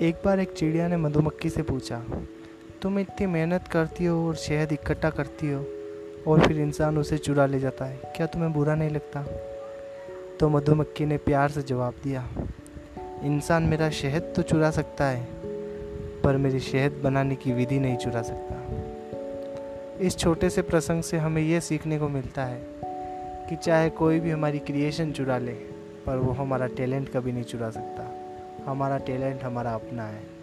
एक बार एक चिड़िया ने मधुमक्खी से पूछा, तुम इतनी मेहनत करती हो और शहद इकट्ठा करती हो और फिर इंसान उसे चुरा ले जाता है, क्या तुम्हें बुरा नहीं लगता? तो मधुमक्खी ने प्यार से जवाब दिया, इंसान मेरा शहद तो चुरा सकता है, पर मेरी शहद बनाने की विधि नहीं चुरा सकता। इस छोटे से प्रसंग से हमें यह सीखने को मिलता है कि चाहे कोई भी हमारी क्रिएशन चुरा ले, पर वो हमारा टैलेंट कभी नहीं चुरा सकता। हमारा टैलेंट हमारा अपना है।